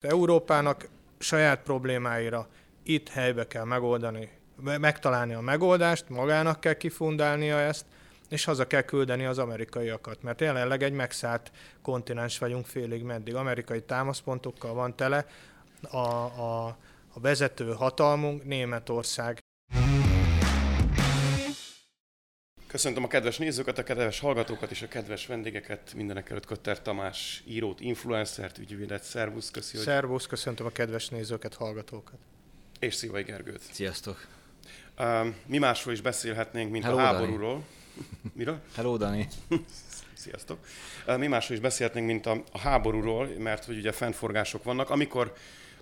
Európának saját problémáira itt helybe kell megoldani, megtalálni a megoldást, magának kell kifundálnia ezt, és haza kell küldeni az amerikaiakat, mert jelenleg egy megszállt kontinens vagyunk félig meddig. Amerikai támaszpontokkal van tele a, a, a vezető hatalmunk Németország. Köszöntöm a kedves nézőket, a kedves hallgatókat és a kedves vendégeket, mindenek előtt Kötter Tamás, írót, influencert, ügyvédet. Szervusz, köszi, hogy... Szervusz, köszöntöm a kedves nézőket, hallgatókat. És Szívai Gergőt. Sziasztok. Uh, mi másról is beszélhetnénk, mint Hello, a háborúról. Dani. Miről? Hello, Dani. Sziasztok. Uh, mi másról is beszélhetnénk, mint a, a háborúról, mert hogy ugye fennforgások vannak. Amikor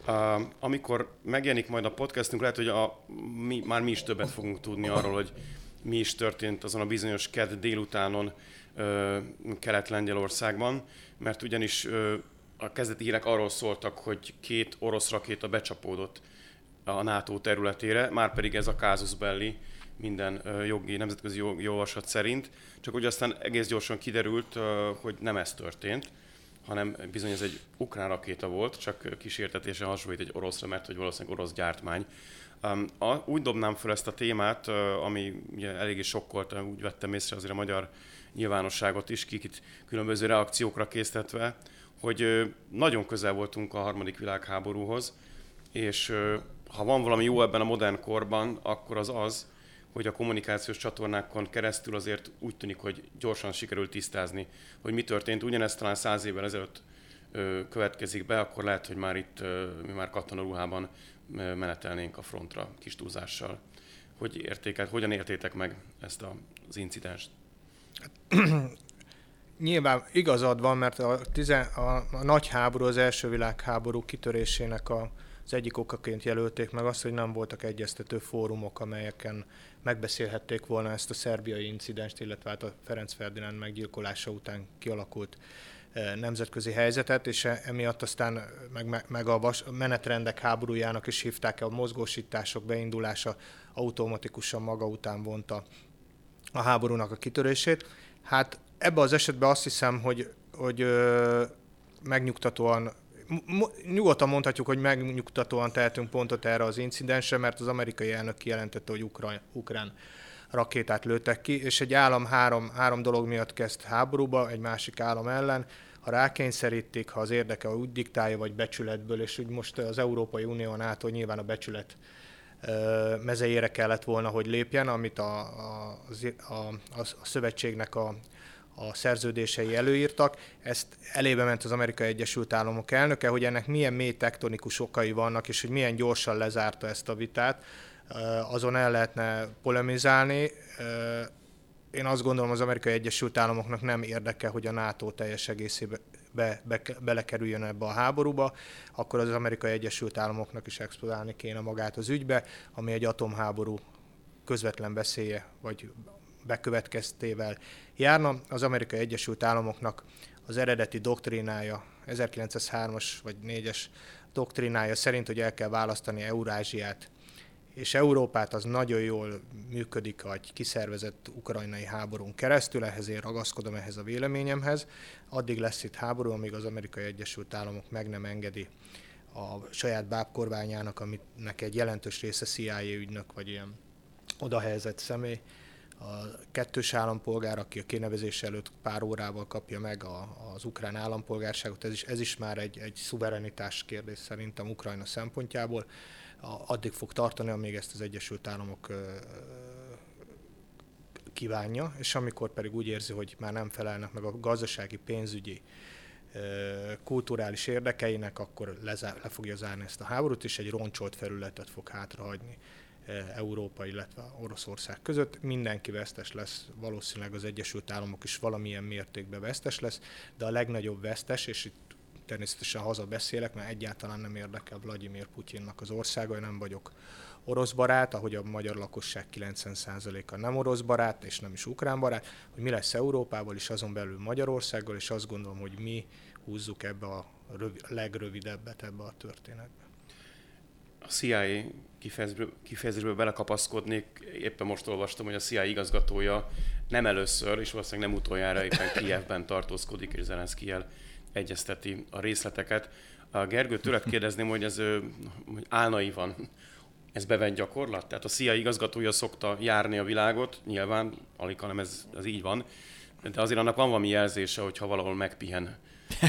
Uh, amikor megjelenik majd a podcastunk, lehet, hogy a, mi, már mi is többet fogunk tudni arról, hogy mi is történt azon a bizonyos kedd délutánon Kelet-Lengyelországban, mert ugyanis a kezdeti hírek arról szóltak, hogy két orosz rakéta becsapódott a NATO területére, már pedig ez a kázus belli minden jogi, nemzetközi jóvasat szerint, csak úgy aztán egész gyorsan kiderült, hogy nem ez történt, hanem bizony ez egy ukrán rakéta volt, csak kísértetésen hasonlít egy oroszra, mert hogy valószínűleg orosz gyártmány. Um, a, úgy dobnám fel ezt a témát, ami ugye eléggé sokkolt, úgy vettem észre azért a magyar nyilvánosságot is, kikit különböző reakciókra késztetve, hogy nagyon közel voltunk a harmadik világháborúhoz, és ha van valami jó ebben a modern korban, akkor az az, hogy a kommunikációs csatornákon keresztül azért úgy tűnik, hogy gyorsan sikerült tisztázni, hogy mi történt. Ugyanezt talán száz évvel ezelőtt következik be, akkor lehet, hogy már itt mi már katonaruhában menetelnénk a frontra kis túlzással. Hogy értékelt, hogyan értétek meg ezt a, az incidenst? Nyilván igazad van, mert a, tizen, a, a nagy háború, az első világháború kitörésének a, az egyik okaként jelölték meg azt, hogy nem voltak egyeztető fórumok, amelyeken megbeszélhették volna ezt a szerbiai incidenst, illetve hát a Ferenc Ferdinánd meggyilkolása után kialakult nemzetközi helyzetet, és e, emiatt aztán meg, meg a menetrendek háborújának is hívták a mozgósítások beindulása automatikusan maga után vonta a háborúnak a kitörését. Hát ebben az esetben azt hiszem, hogy, hogy ö, megnyugtatóan nyugodtan mondhatjuk, hogy megnyugtatóan tehetünk pontot erre az incidensre, mert az amerikai elnök kijelentette, hogy ukrán, ukrán rakétát lőttek ki, és egy állam három, három dolog miatt kezd háborúba, egy másik állam ellen, ha rákényszerítik, ha az érdeke úgy diktálja, vagy becsületből, és úgy most az Európai Unió NATO nyilván a becsület mezejére kellett volna, hogy lépjen, amit a, a, a, a, a szövetségnek a, a szerződései előírtak. Ezt elébe ment az Amerikai Egyesült Államok elnöke, hogy ennek milyen mély tektonikus okai vannak, és hogy milyen gyorsan lezárta ezt a vitát, azon el lehetne polemizálni én azt gondolom, az Amerikai Egyesült Államoknak nem érdeke, hogy a NATO teljes egészében be, be, belekerüljön ebbe a háborúba, akkor az Amerikai Egyesült Államoknak is explodálni kéne magát az ügybe, ami egy atomháború közvetlen beszélje, vagy bekövetkeztével járna. Az Amerikai Egyesült Államoknak az eredeti doktrínája, 1903-as vagy 4-es doktrínája szerint, hogy el kell választani Eurázsiát és Európát az nagyon jól működik egy kiszervezett ukrajnai háborún keresztül, ehhez én ragaszkodom ehhez a véleményemhez. Addig lesz itt háború, amíg az Amerikai Egyesült Államok meg nem engedi a saját bábkorványának, aminek egy jelentős része CIA ügynök, vagy ilyen odahelyezett személy, a kettős állampolgár, aki a kinevezés előtt pár órával kapja meg a, az ukrán állampolgárságot, ez is, ez is már egy, egy szuverenitás kérdés szerintem Ukrajna szempontjából addig fog tartani, amíg ezt az Egyesült Államok kívánja, és amikor pedig úgy érzi, hogy már nem felelnek meg a gazdasági, pénzügyi, kulturális érdekeinek, akkor lezár, le fogja zárni ezt a háborút, és egy roncsolt felületet fog hátrahagyni Európa, illetve Oroszország között. Mindenki vesztes lesz, valószínűleg az Egyesült Államok is valamilyen mértékben vesztes lesz, de a legnagyobb vesztes, és itt természetesen haza beszélek, mert egyáltalán nem érdekel Vladimir Putyinnak az országa, nem vagyok orosz barát, ahogy a magyar lakosság 90%-a nem orosz barát, és nem is ukrán barát, hogy mi lesz Európával és azon belül Magyarországgal, és azt gondolom, hogy mi húzzuk ebbe a rövi, legrövidebbet ebbe a történetbe. A CIA kifejezésből belekapaszkodnék, éppen most olvastam, hogy a CIA igazgatója nem először, és valószínűleg nem utoljára éppen Kijevben tartózkodik, és Zelenszkijel egyezteti a részleteket. A Gergő tőled kérdezném, hogy ez hogy álnai van. Ez bevett gyakorlat? Tehát a CIA igazgatója szokta járni a világot, nyilván, alig, hanem ez, ez így van, de azért annak van valami jelzése, hogyha valahol megpihen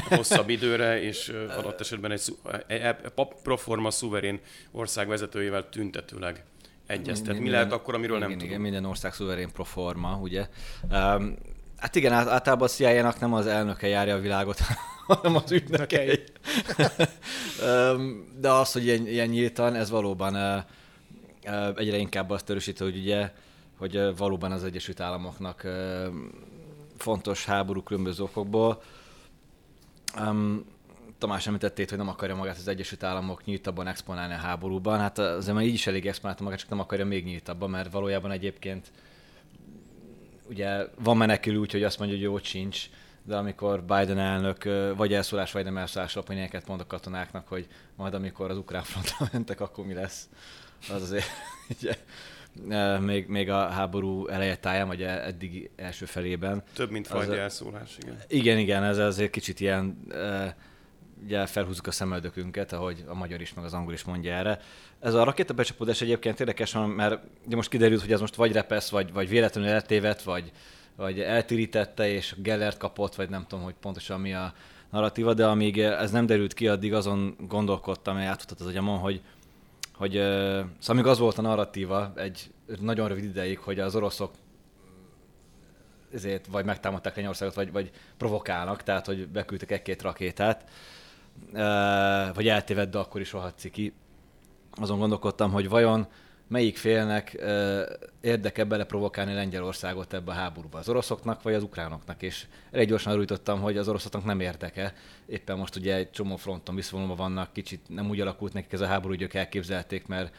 hosszabb időre, és adott esetben egy, egy proforma szuverén ország vezetőjével tüntetőleg egyeztet. Mi lehet akkor, amiről igen, nem tudom? Igen, minden ország szuverén proforma, ugye. Um, hát igen, általában a cia nem az elnöke járja a világot, hanem az ügynökei. de az, hogy ilyen, ilyen nyíltan, ez valóban egyre inkább azt erősíti, hogy ugye, hogy valóban az Egyesült Államoknak fontos háború különböző okokból. Tamás említették, hogy nem akarja magát az Egyesült Államok nyíltabban exponálni a háborúban. Hát azért már így is elég exponálta magát, csak nem akarja még nyíltabban, mert valójában egyébként ugye van menekül úgy, hogy azt mondja, hogy jó sincs, de amikor Biden elnök vagy elszólás, vagy nem elszólás alapanyákat mond a katonáknak, hogy majd amikor az ukrán frontra mentek, akkor mi lesz, az azért ugye, még, még a háború eleje táján, vagy e, eddig első felében. Több, mint fajta elszólás, igen. Igen, igen, ez azért kicsit ilyen ugye felhúzzuk a szemöldökünket, ahogy a magyar is, meg az angol is mondja erre. Ez a rakétabecsapódás egyébként érdekes, mert ugye most kiderült, hogy ez most vagy repesz, vagy, vagy véletlenül eltévedt, vagy, vagy eltirítette, és Gellert kapott, vagy nem tudom, hogy pontosan mi a narratíva, de amíg ez nem derült ki, addig azon gondolkodtam, hogy átfutott az agyamon, hogy, hogy szóval amíg az volt a narratíva egy nagyon rövid ideig, hogy az oroszok ezért vagy megtámadták Lengyelországot, vagy, vagy provokálnak, tehát hogy beküldtek egy-két rakétát, vagy eltéved, de akkor is rohadt ki. Azon gondolkodtam, hogy vajon melyik félnek érdeke beleprovokálni Lengyelországot ebbe a háborúba, az oroszoknak vagy az ukránoknak, és elég gyorsan arra hogy az oroszoknak nem érdeke. Éppen most ugye egy csomó fronton visszavonulva vannak, kicsit nem úgy alakult nekik ez a háború, hogy ők elképzelték, mert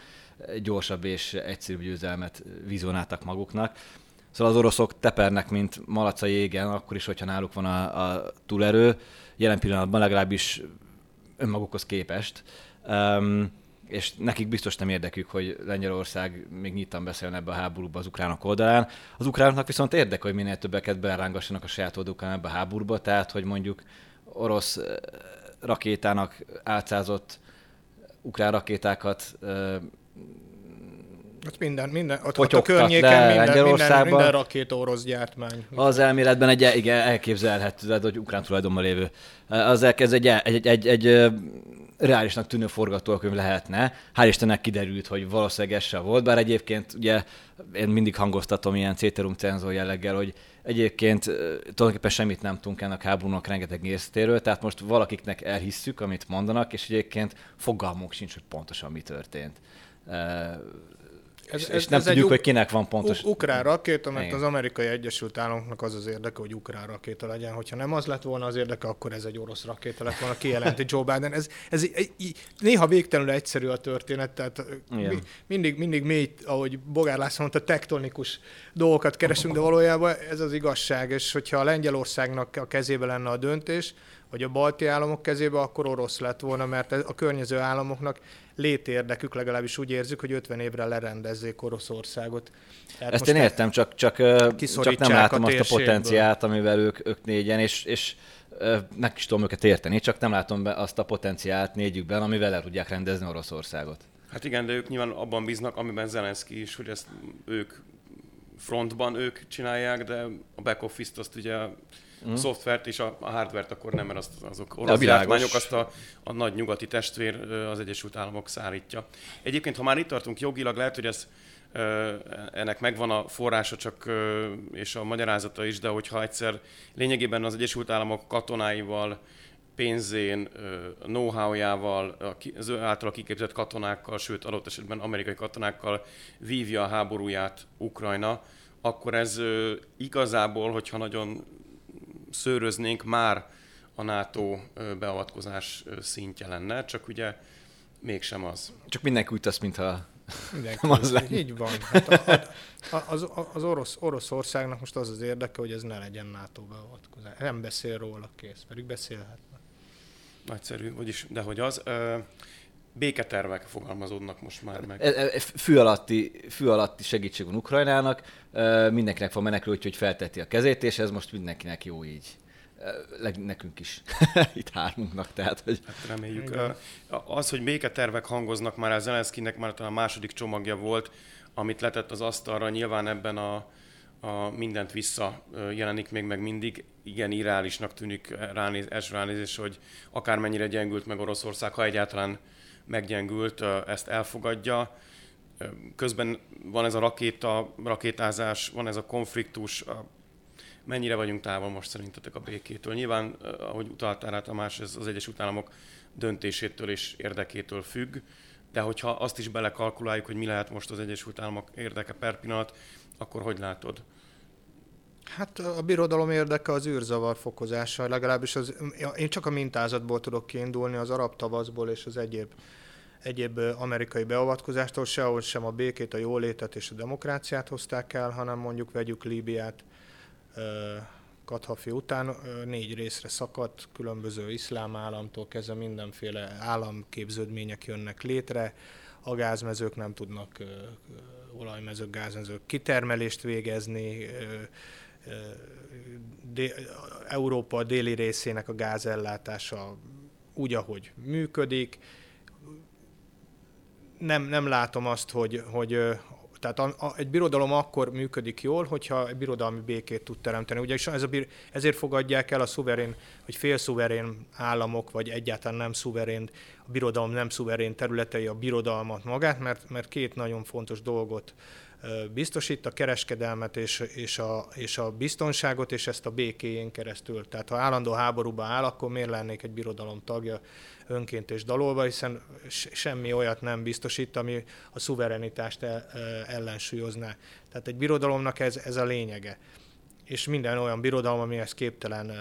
gyorsabb és egyszerűbb győzelmet vizionáltak maguknak. Szóval az oroszok tepernek, mint malac a akkor is, hogyha náluk van a, a túlerő. Jelen pillanatban legalábbis önmagukhoz képest. Um, és nekik biztos nem érdekük, hogy Lengyelország még nyíltan beszélne ebbe a háborúba az ukránok oldalán. Az ukránoknak viszont érdek, hogy minél többeket berángassanak a saját oldalukán ebbe a háborúba, tehát hogy mondjuk orosz rakétának álcázott ukrán rakétákat ott minden, minden ott, ott a környéken minden, minden, minden rakéta orosz gyártmány. Az elméletben egy igen, elképzelhető, hogy ukrán tulajdonban lévő. Az elkezd egy, egy, egy, egy, egy reálisnak tűnő forgatókönyv lehetne. Hál' Istennek kiderült, hogy valószínűleg ez sem volt, bár egyébként ugye én mindig hangoztatom ilyen Ceterum cenzor jelleggel, hogy egyébként tulajdonképpen semmit nem tudunk ennek háborúnak rengeteg néztéről, tehát most valakiknek elhisszük, amit mondanak, és egyébként fogalmunk sincs, hogy pontosan mi történt ez, és, ez, nem ez tudjuk, hogy kinek van pontos. Ukrán rakéta, mert Igen. az amerikai Egyesült Államoknak az az érdeke, hogy ukrán rakéta legyen. Hogyha nem az lett volna az érdeke, akkor ez egy orosz rakéta lett volna, kijelenti Joe Biden. Ez, ez néha végtelenül egyszerű a történet, tehát Igen. mindig, mindig mély, ahogy Bogár László mondta, tektonikus dolgokat keresünk, de valójában ez az igazság, és hogyha a Lengyelországnak a kezébe lenne a döntés, vagy a balti államok kezébe, akkor orosz lett volna, mert a környező államoknak létérdekük, legalábbis úgy érzik, hogy 50 évre lerendezzék Oroszországot. Tehát Ezt én értem, csak, csak, csak nem látom a azt a potenciált, amivel ők, ők négyen, és, és meg is tudom őket érteni, csak nem látom be azt a potenciált négyükben, amivel el tudják rendezni Oroszországot. Hát igen, de ők nyilván abban bíznak, amiben Zelenszky is, hogy ezt ők frontban ők csinálják, de a back office-t azt ugye mm. a szoftvert és a, a hardvert akkor nem, mert azt, azok orosz gyártmányok, azt a, a nagy nyugati testvér az Egyesült Államok szállítja. Egyébként, ha már itt tartunk jogilag, lehet, hogy ez ennek megvan a forrása csak, és a magyarázata is, de hogyha egyszer lényegében az Egyesült Államok katonáival, pénzén, know-how-jával, az ő által kiképzett katonákkal, sőt adott esetben amerikai katonákkal vívja a háborúját Ukrajna, akkor ez igazából, hogyha nagyon szőröznénk, már a NATO beavatkozás szintje lenne, csak ugye mégsem az. Csak mindenki úgy tesz, mintha Mindenki, az lenne. Így van. Hát a, a, az, az orosz, Oroszországnak most az az érdeke, hogy ez ne legyen NATO beavatkozás. Nem beszél róla, kész, pedig beszélhetne. Nagyszerű, vagyis, de hogy az. Ö, béketervek fogalmazódnak most már meg. E, e, fű alatti, fű alatti segítség van Ukrajnának, mindenkinek van menekülő, hogy felteti a kezét, és ez most mindenkinek jó így. nekünk is, itt hármunknak, tehát, hogy... Hát reméljük. Igen. Az, hogy béketervek hangoznak már, a Zelenszkinek már talán a második csomagja volt, amit letett az asztalra, nyilván ebben a, a mindent vissza jelenik még meg mindig. Igen, irreálisnak tűnik ránéz, első ránézés, hogy akármennyire gyengült meg Oroszország, ha egyáltalán meggyengült, ezt elfogadja. Közben van ez a rakéta, rakétázás, van ez a konfliktus, mennyire vagyunk távol most szerintetek a békétől? Nyilván, ahogy utaltál rá Tamás, ez az Egyesült Államok döntésétől és érdekétől függ, de hogyha azt is belekalkuláljuk, hogy mi lehet most az Egyesült Államok érdeke per pillanat, akkor hogy látod? Hát a birodalom érdeke az űrzavar fokozása, legalábbis az, én csak a mintázatból tudok kiindulni, az arab tavaszból és az egyéb, egyéb amerikai beavatkozástól, sehol sem a békét, a jólétet és a demokráciát hozták el, hanem mondjuk vegyük Líbiát, Kadhafi után négy részre szakadt, különböző iszlám államtól kezdve mindenféle államképződmények jönnek létre, a gázmezők nem tudnak olajmezők, gázmezők kitermelést végezni, Európa déli részének a gázellátása úgy, ahogy működik. Nem, nem látom azt, hogy, hogy tehát a, a, egy birodalom akkor működik jól, hogyha egy birodalmi békét tud teremteni. Ugye ez a, ezért fogadják el a szuverén, vagy félszuverén államok, vagy egyáltalán nem szuverén, a birodalom nem szuverén területei a birodalmat magát, mert, mert két nagyon fontos dolgot biztosít a kereskedelmet és, és, a, és a biztonságot, és ezt a békéjén keresztül. Tehát ha állandó háborúba áll, akkor miért lennék egy birodalom tagja önként és dalolva, hiszen semmi olyat nem biztosít, ami a szuverenitást ellensúlyozná. Tehát egy birodalomnak ez, ez a lényege. És minden olyan birodalom, ami ezt képtelen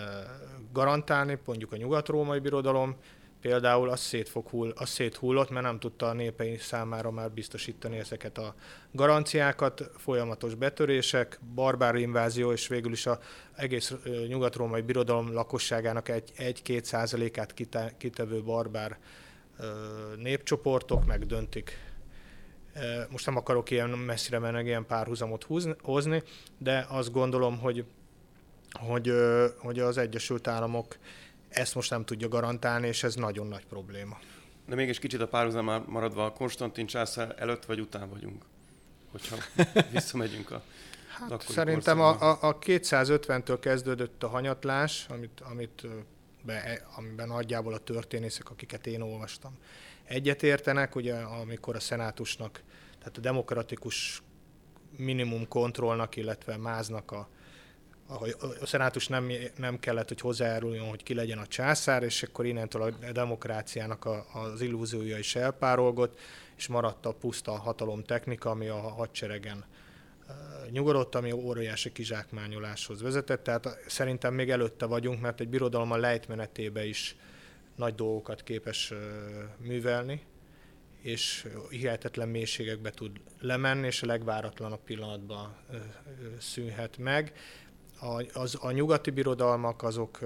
garantálni, mondjuk a nyugat-római birodalom, például az, szét fog hull, az széthullott, mert nem tudta a népei számára már biztosítani ezeket a garanciákat, folyamatos betörések, barbár invázió, és végül is az egész nyugat-római birodalom lakosságának egy-két százalékát kitevő barbár népcsoportok megdöntik. Most nem akarok ilyen messzire menni, ilyen párhuzamot hozni, de azt gondolom, hogy, hogy, hogy az Egyesült Államok ezt most nem tudja garantálni, és ez nagyon nagy probléma. De mégis kicsit a párhuzam maradva, Konstantin császár előtt vagy után vagyunk, hogyha visszamegyünk a Hát szerintem a, a, a 250-től kezdődött a hanyatlás, amit, amit be, amiben nagyjából a történészek, akiket én olvastam, egyetértenek, ugye amikor a szenátusnak, tehát a demokratikus minimum kontrollnak, illetve máznak a, a szenátus nem, nem kellett, hogy hozzájáruljon, hogy ki legyen a császár, és akkor innentől a demokráciának a, az illúziója is elpárolgott, és maradt a puszta hatalom technika, ami a hadseregen nyugodott, ami óriási kizsákmányoláshoz vezetett. Tehát szerintem még előtte vagyunk, mert egy birodalom a lejtmenetébe is nagy dolgokat képes művelni, és hihetetlen mélységekbe tud lemenni, és a legváratlanabb pillanatban szűnhet meg a, az, a nyugati birodalmak azok,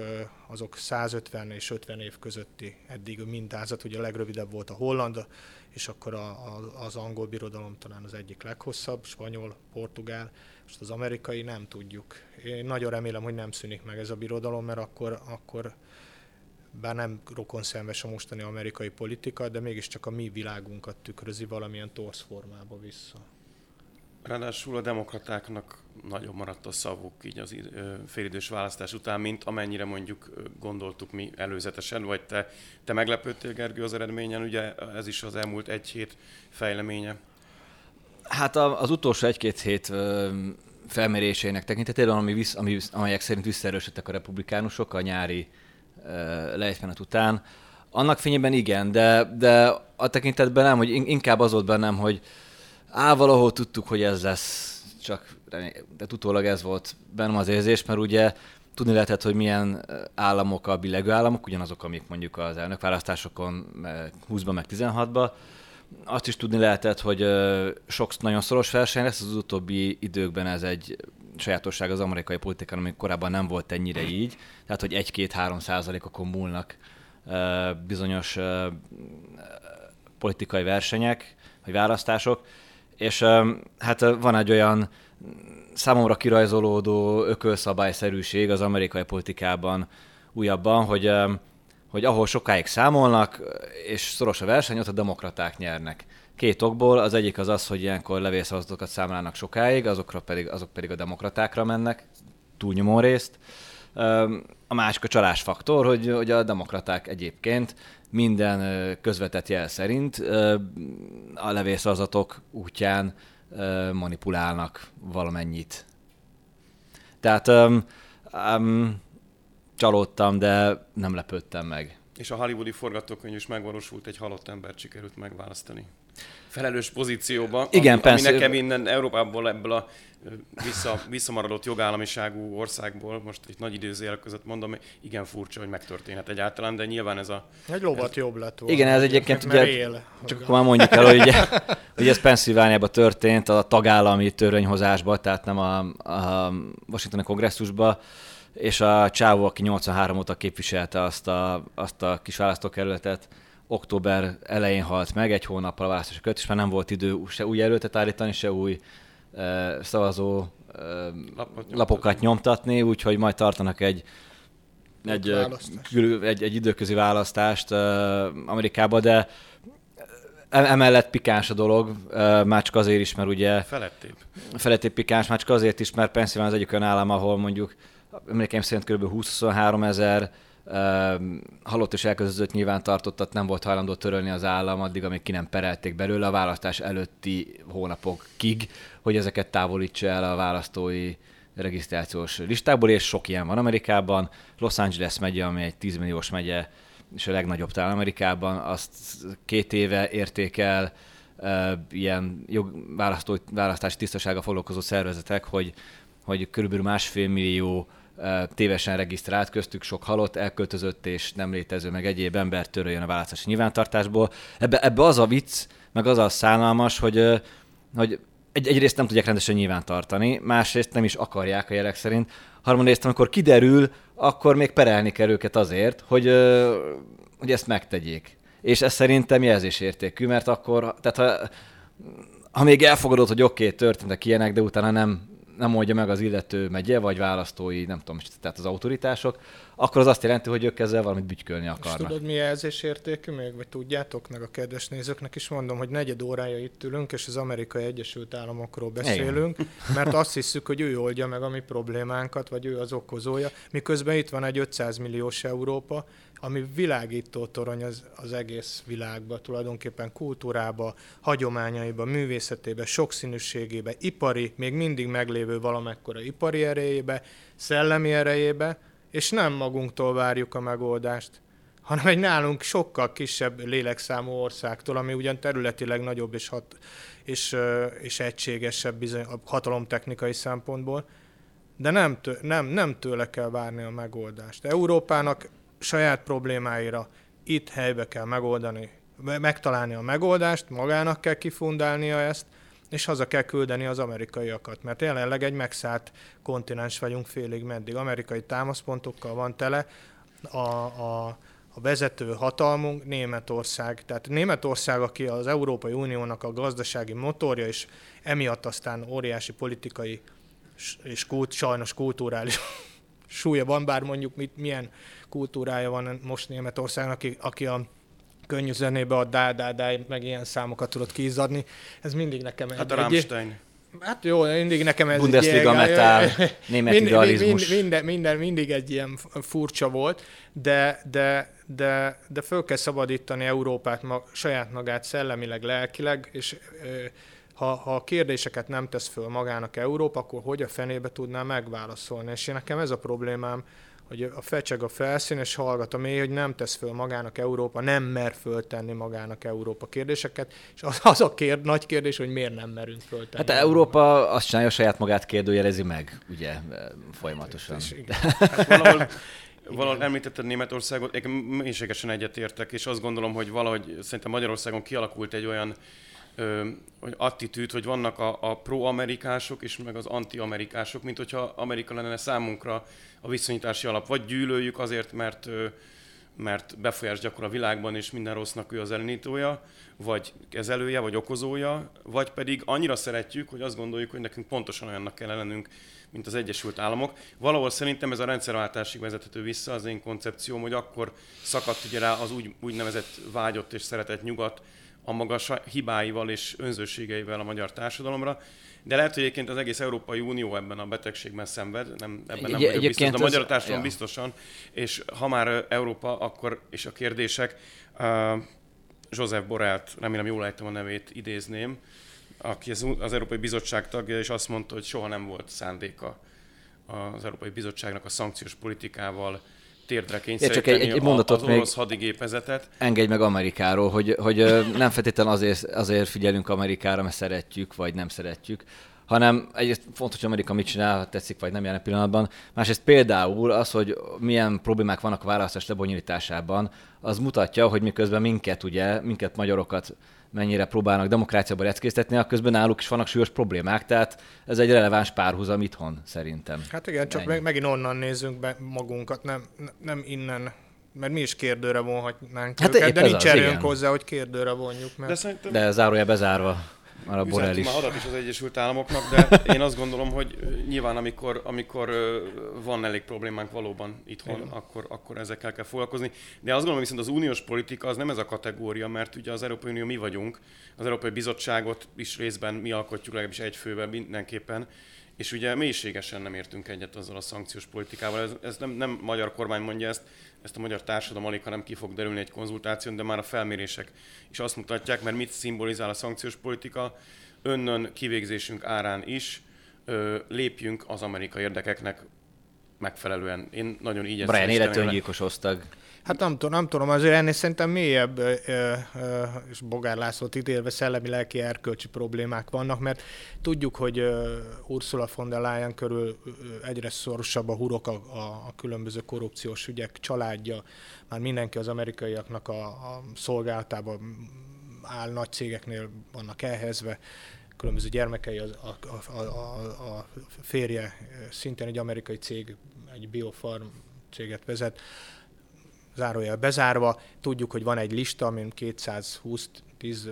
azok 150 és 50 év közötti eddig a mintázat, ugye a legrövidebb volt a holland, és akkor a, a, az angol birodalom talán az egyik leghosszabb, spanyol, portugál, most az amerikai nem tudjuk. Én nagyon remélem, hogy nem szűnik meg ez a birodalom, mert akkor, akkor bár nem rokon szemves a mostani amerikai politika, de mégiscsak a mi világunkat tükrözi valamilyen torsz formába vissza. Ráadásul a demokratáknak nagyon maradt a szavuk így az félidős választás után, mint amennyire mondjuk gondoltuk mi előzetesen, vagy te, te meglepődtél, Gergő, az eredményen, ugye ez is az elmúlt egy hét fejleménye. Hát az utolsó egy-két hét felmérésének tekintetében, ami visz, ami, amelyek szerint visszaerősödtek a republikánusok a nyári lejtmenet után, annak fényében igen, de, de a tekintetben nem, hogy inkább az volt bennem, hogy Á, valahol tudtuk, hogy ez lesz, csak de utólag ez volt bennem az érzés, mert ugye tudni lehetett, hogy milyen államok a billegő államok, ugyanazok, amik mondjuk az elnökválasztásokon 20-ban meg 16-ban. Azt is tudni lehetett, hogy sok nagyon szoros verseny lesz, az utóbbi időkben ez egy sajátosság az amerikai politikán, ami korábban nem volt ennyire így, tehát hogy 1-2-3 százalékokon múlnak bizonyos politikai versenyek, vagy választások, És hát van egy olyan számomra kirajzolódó ökölszabályszerűség az amerikai politikában újabban, hogy, hogy ahol sokáig számolnak, és szoros a verseny, ott a demokraták nyernek. Két okból, az egyik az az, hogy ilyenkor levélszavazatokat számlálnak sokáig, azokra pedig, azok pedig a demokratákra mennek, túlnyomó részt. A másik a csalásfaktor, hogy, hogy a demokraták egyébként minden közvetett jel szerint a levélszavazatok útján manipulálnak valamennyit. Tehát um, um, csalódtam, de nem lepődtem meg. És a hollywoodi forgatókönyv is megvalósult, egy halott embert sikerült megválasztani. Felelős pozícióban, Igen, ami, persze. ami nekem innen Európából ebből a vissza, visszamaradott jogállamiságú országból, most egy nagy időzélek között mondom, igen furcsa, hogy megtörténhet egyáltalán, de nyilván ez a... Egy lovat ez... jobb lett volna. Igen, ez egyébként ugye, él, csak akkor már mondjuk el, hogy ugye, ugye ez Pennsylvániában történt, a tagállami törvényhozásban, tehát nem a, a Washingtoni kongresszusban, és a Csávó, aki 83 óta képviselte azt a, azt a kis választókerületet, október elején halt meg, egy hónappal a választások között, és már nem volt idő se új jelöltet állítani, se új uh, szavazó uh, Lapot lapokat nyomtatni, úgyhogy majd tartanak egy egy, kül, egy, egy időközi választást uh, Amerikába, de emellett pikáns a dolog, uh, már csak azért is, mert ugye... Felettébb. Felettébb pikáns, már csak azért is, mert Pennsylvania az egyik olyan állam, ahol mondjuk emlékeim szerint kb. 20-23 ezer halott és elközött nyilvántartottat nem volt hajlandó törölni az állam addig, amíg ki nem perelték belőle a választás előtti hónapokig, hogy ezeket távolítsa el a választói regisztrációs listából, és sok ilyen van Amerikában. Los Angeles megye, ami egy 10 milliós megye, és a legnagyobb talán Amerikában, azt két éve értékel ilyen jog, választó, választási tisztasága foglalkozó szervezetek, hogy, hogy körülbelül másfél millió tévesen regisztrált, köztük sok halott, elköltözött és nem létező, meg egyéb ember töröljön a választási nyilvántartásból. Ebbe, ebbe az a vicc, meg az a szánalmas, hogy, hogy egy, egyrészt nem tudják rendesen nyilvántartani, másrészt nem is akarják a jelek szerint, harmadrészt, amikor kiderül, akkor még perelni kell őket azért, hogy, hogy ezt megtegyék. És ez szerintem jelzésértékű, mert akkor, tehát ha, ha még elfogadod, hogy oké, okay, történtek ilyenek, de utána nem nem oldja meg az illető megye, vagy választói, nem tudom, tehát az autoritások, akkor az azt jelenti, hogy ők ezzel valamit bütykölni akarnak. És tudod, mi jelzésértékű még, vagy tudjátok, meg a kedves nézőknek is mondom, hogy negyed órája itt ülünk, és az Amerikai Egyesült Államokról beszélünk, Igen. mert azt hiszük, hogy ő oldja meg a mi problémánkat, vagy ő az okozója, miközben itt van egy 500 milliós Európa, ami világító torony az, az egész világba, tulajdonképpen kultúrába, hagyományaiba, művészetébe, sokszínűségébe, ipari, még mindig meglévő valamekkora ipari erejébe, szellemi erejébe, és nem magunktól várjuk a megoldást, hanem egy nálunk sokkal kisebb lélekszámú országtól, ami ugyan területileg nagyobb és, hat, és, és egységesebb bizony, a hatalomtechnikai szempontból, de nem, tő, nem, nem tőle kell várni a megoldást. Európának saját problémáira itt helybe kell megoldani, megtalálni a megoldást, magának kell kifundálnia ezt, és haza kell küldeni az amerikaiakat, mert jelenleg egy megszállt kontinens vagyunk félig meddig. Amerikai támaszpontokkal van tele a, a, a vezető hatalmunk Németország. Tehát Németország, aki az Európai Uniónak a gazdasági motorja, és emiatt aztán óriási politikai és kult, sajnos kulturális súlya van, bár mondjuk mit, milyen kultúrája van most Németországnak, aki, aki a könnyű zenébe a dá, dá, dá, meg ilyen számokat tudott kízadni. Ez mindig nekem hát egy... a Rammstein. Hát jó, mindig nekem ez Bundesliga egy metal, német mind, idealizmus. Mind, minden, minden, mindig egy ilyen furcsa volt, de, de, de, de föl kell szabadítani Európát ma, saját magát szellemileg, lelkileg, és ha, ha a kérdéseket nem tesz föl magának Európa, akkor hogy a fenébe tudná megválaszolni? És én nekem ez a problémám, hogy a fecseg a felszín, és hallgat a mély, hogy nem tesz föl magának Európa, nem mer föltenni magának Európa kérdéseket, és az, az a kér, nagy kérdés, hogy miért nem merünk föltenni. Hát Európa azt csinálja, saját magát kérdőjelezi meg, ugye, folyamatosan. Hát valahol, valahol említetted Németországot, én mélységesen egyetértek, és azt gondolom, hogy valahogy szerintem Magyarországon kialakult egy olyan ö, attitűd, hogy vannak a, a pro-amerikások és meg az anti-amerikások, mint hogyha Amerika lenne számunkra a viszonyítási alap. Vagy gyűlöljük azért, mert ö, mert befolyás gyakorol a világban, és minden rossznak ő az elindítója, vagy kezelője, vagy okozója, vagy pedig annyira szeretjük, hogy azt gondoljuk, hogy nekünk pontosan olyannak kell lennünk, mint az Egyesült Államok. Valahol szerintem ez a rendszerváltásig vezethető vissza az én koncepcióm, hogy akkor szakadt ugye rá az úgy, úgynevezett vágyott és szeretett nyugat a maga hibáival és önzőségeivel a magyar társadalomra, de lehet, hogy egyébként az egész Európai Unió ebben a betegségben szenved, nem, ebben nem vagyok biztos, de a magyar társadalom ja. biztosan, és ha már Európa, akkor, és a kérdések, uh, Joseph Borrellt, remélem jól ejtem a nevét, idézném, aki az, az Európai Bizottság tagja, és azt mondta, hogy soha nem volt szándéka az Európai Bizottságnak a szankciós politikával térdre kényszeríteni csak egy, egy mondatot az orosz hadigépezetet. Engedj meg Amerikáról, hogy, hogy nem feltétlenül azért, azért figyelünk Amerikára, mert szeretjük, vagy nem szeretjük, hanem egyrészt fontos, hogy Amerika mit csinál, tetszik vagy nem jelen pillanatban. Másrészt például az, hogy milyen problémák vannak a választás lebonyolításában, az mutatja, hogy miközben minket, ugye, minket magyarokat mennyire próbálnak demokráciába leckésztetni, közben náluk is vannak súlyos problémák, tehát ez egy releváns párhuzam itthon szerintem. Hát igen, csak meg, megint onnan nézzünk be magunkat, nem, nem innen mert mi is kérdőre vonhatnánk hát őket, de nincs erőnk hozzá, hogy kérdőre vonjuk. Mert... De, szerintem... de zárója bezárva. Már a Borrell is. már adat is az Egyesült Államoknak, de én azt gondolom, hogy nyilván amikor, amikor van elég problémánk valóban itthon, akkor, akkor ezekkel kell foglalkozni. De azt gondolom viszont az uniós politika az nem ez a kategória, mert ugye az Európai Unió mi vagyunk, az Európai Bizottságot is részben mi alkotjuk, legalábbis egy főben mindenképpen, és ugye mélységesen nem értünk egyet azzal a szankciós politikával. Ez, ez nem, nem magyar kormány mondja ezt, ezt a magyar társadalom alig, hanem ki fog derülni egy konzultáción, de már a felmérések is azt mutatják, mert mit szimbolizál a szankciós politika, önnön kivégzésünk árán is ö, lépjünk az amerikai érdekeknek megfelelően. Én nagyon így ezt Brian életöngyilkos osztag. Hát nem tudom, nem tudom, azért ennél szerintem mélyebb, és Bogár Lászlót ítélve szellemi lelki erkölcsi problémák vannak, mert tudjuk, hogy Ursula von der Leyen körül egyre szorosabb a hurok a, a, a különböző korrupciós ügyek családja, már mindenki az amerikaiaknak a, a szolgálatában áll, nagy cégeknél vannak elhezve, különböző gyermekei, a, a, a, a férje szintén egy amerikai cég, egy biofarm céget vezet, zárójel bezárva. Tudjuk, hogy van egy lista, amin 220 10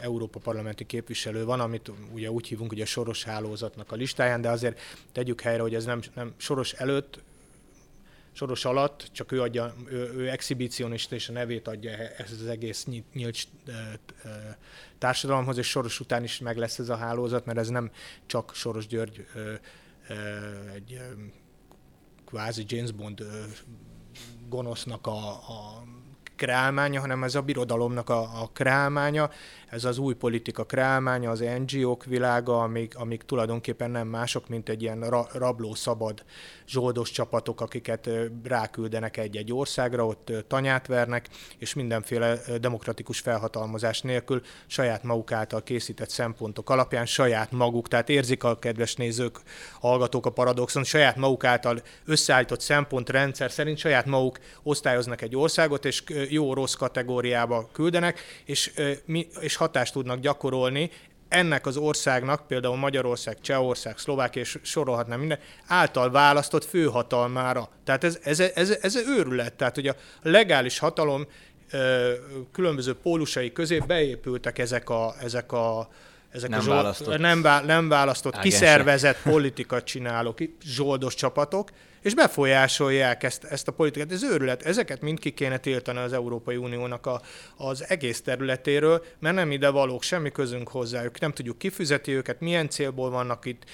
Európa parlamenti képviselő van, amit ugye úgy hívunk, hogy a soros hálózatnak a listáján, de azért tegyük helyre, hogy ez nem, nem soros előtt, soros alatt, csak ő adja, ő, ő exhibicionista és a nevét adja ez az egész nyílt, nyílt társadalomhoz, és soros után is meg lesz ez a hálózat, mert ez nem csak Soros György egy kvázi James Bond gonosznak a, a kreálmánya, hanem ez a birodalomnak a, a kreálmánya, ez az új politika kreálmánya, az NGO-k világa, amik, amik tulajdonképpen nem mások, mint egy ilyen ra, rabló szabad zsoldos csapatok, akiket ráküldenek egy-egy országra, ott tanyát vernek, és mindenféle demokratikus felhatalmazás nélkül saját maguk által készített szempontok alapján, saját maguk, tehát érzik a kedves nézők, hallgatók a paradoxon, saját maguk által összeállított szempontrendszer szerint saját maguk osztályoznak egy országot, és jó-rossz kategóriába küldenek, és, és hatást tudnak gyakorolni ennek az országnak, például Magyarország, Csehország, Szlovákia, és sorolhatnám minden, által választott főhatalmára. Tehát ez, ez, ez, ez őrület. Tehát, hogy a legális hatalom különböző pólusai közé beépültek ezek a, ezek a ezek nem, a zsold, választott. nem, nem választott, Ágensek. kiszervezett politika csinálók, zsoldos csapatok, és befolyásolják ezt, ezt a politikát. Ez őrület. Ezeket mind ki kéne tiltani az Európai Uniónak a, az egész területéről, mert nem ide valók, semmi közünk hozzájuk. Nem tudjuk kifizeti őket, milyen célból vannak itt,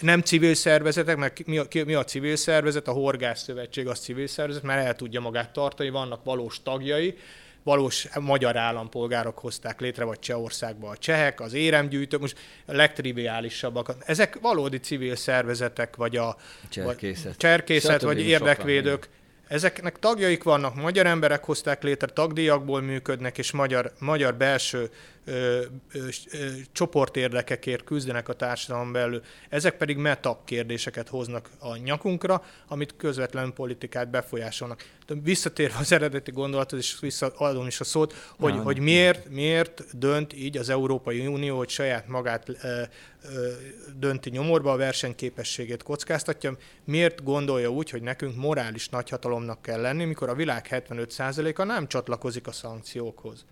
nem civil szervezetek, mert mi a, mi a civil szervezet, a Horgász Szövetség az civil szervezet, mert el tudja magát tartani, vannak valós tagjai, valós magyar állampolgárok hozták létre, vagy Csehországba a csehek, az éremgyűjtők, most a legtriviálisabbak. Ezek valódi civil szervezetek, vagy a cserkészet, vagy, cserkészet, vagy érdekvédők. Sokan, Ezeknek tagjaik vannak, magyar emberek hozták létre, tagdíjakból működnek, és magyar, magyar belső ö, ö, ö, csoportérdekekért küzdenek a társadalom belül. Ezek pedig meta kérdéseket hoznak a nyakunkra, amit közvetlen politikát befolyásolnak. de visszatérve az eredeti gondolathoz, és visszaadom is a szót, hogy, hogy miért, miért dönt így az Európai Unió, hogy saját magát ö, ö, dönti nyomorba, a versenyképességét kockáztatja, miért gondolja úgy, hogy nekünk morális nagyhatalomnak kell lenni, mikor a világ 75%-a nem csatlakozik a szankciókhoz.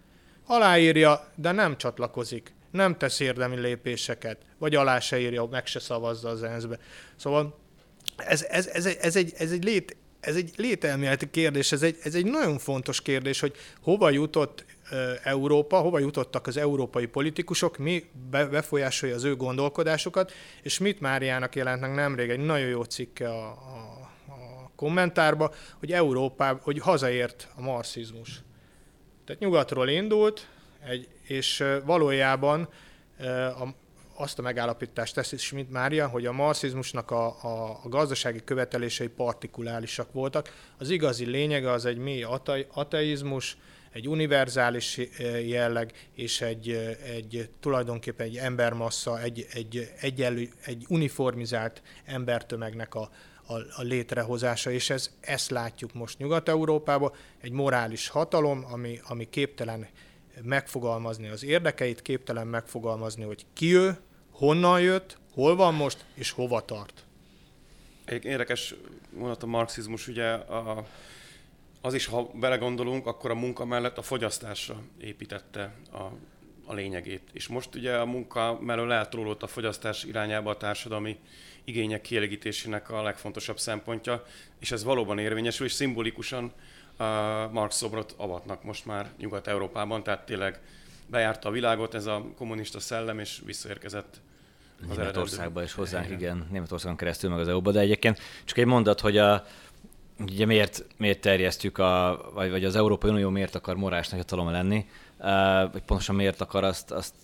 Aláírja, de nem csatlakozik nem tesz érdemi lépéseket, vagy alá se írja, meg se szavazza az ENSZ-be. Szóval ez, ez, ez, egy, ez, egy, ez egy lét, ez egy lételméleti kérdés, ez egy, ez egy nagyon fontos kérdés, hogy hova jutott Európa, hova jutottak az európai politikusok, mi befolyásolja az ő gondolkodásukat, és mit Máriának jelent meg nemrég egy nagyon jó cikke a, a, a kommentárba, hogy Európában, hogy hazaért a marxizmus. Tehát nyugatról indult, egy, és valójában a, azt a megállapítást teszi Schmidt Mária, hogy a marxizmusnak a, a, a gazdasági követelései partikulálisak voltak. Az igazi lényege az egy mély ateizmus, egy univerzális jelleg, és egy, egy tulajdonképpen egy embermassa, egy, egy, egyenlő, egy uniformizált embertömegnek a, a, a létrehozása, és ez, ezt látjuk most Nyugat-Európában, egy morális hatalom, ami, ami képtelen megfogalmazni az érdekeit, képtelen megfogalmazni, hogy ki ő, honnan jött, hol van most, és hova tart. Egy érdekes mondat a marxizmus, ugye a, az is, ha belegondolunk, akkor a munka mellett a fogyasztásra építette a, a lényegét. És most ugye a munka mellől eltolódott a fogyasztás irányába a társadalmi igények kielégítésének a legfontosabb szempontja, és ez valóban érvényesül, és szimbolikusan Marx szobrot avatnak most már Nyugat-Európában, tehát tényleg bejárta a világot ez a kommunista szellem, és visszaérkezett az Németországba és hozzánk, igen. igen, Németországon keresztül meg az EU-ba, de egyébként csak egy mondat, hogy a, ugye miért, miért terjesztjük, a, vagy, vagy az Európai Unió miért akar morális nagyhatalom lenni, vagy pontosan miért akar azt, azt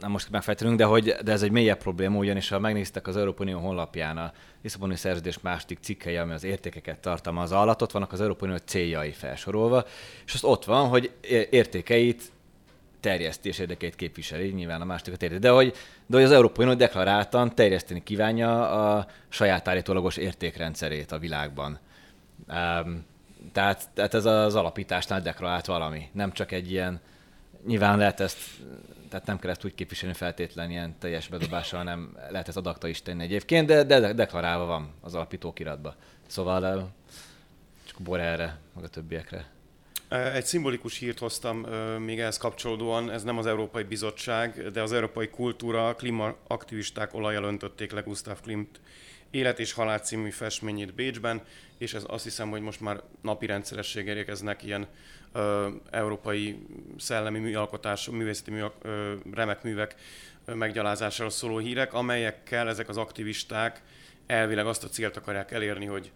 nem most megfejtenünk, de, hogy, de ez egy mélyebb probléma, ugyanis ha megnéztek az Európai Unió honlapján a Lisszaboni Szerződés második cikkei, ami az értékeket tartalmaz alatt, ott vannak az Európai Unió céljai felsorolva, és az ott van, hogy értékeit terjeszti és érdekeit képviseli, nyilván a másodikat érti, de hogy, de hogy az Európai Unió deklaráltan terjeszteni kívánja a saját állítólagos értékrendszerét a világban. Um, tehát, tehát ez az alapításnál deklarált valami, nem csak egy ilyen, nyilván lehet ezt tehát nem kellett úgy képviselni feltétlen ilyen teljes bedobással, hanem lehet ezt adakta is tenni egyébként, de, de deklarálva van az alapító kiratba. Szóval csak bor erre, meg a többiekre. Egy szimbolikus hírt hoztam még ehhez kapcsolódóan, ez nem az Európai Bizottság, de az Európai Kultúra klímaaktivisták olajjal öntötték le Gustav Klimt Élet és halál című festményét Bécsben, és ez azt hiszem, hogy most már napi rendszerességgel érkeznek ilyen ö, európai szellemi műalkotás, művészeti mű, ö, remek művek ö, meggyalázásáról szóló hírek, amelyekkel ezek az aktivisták elvileg azt a célt akarják elérni, hogy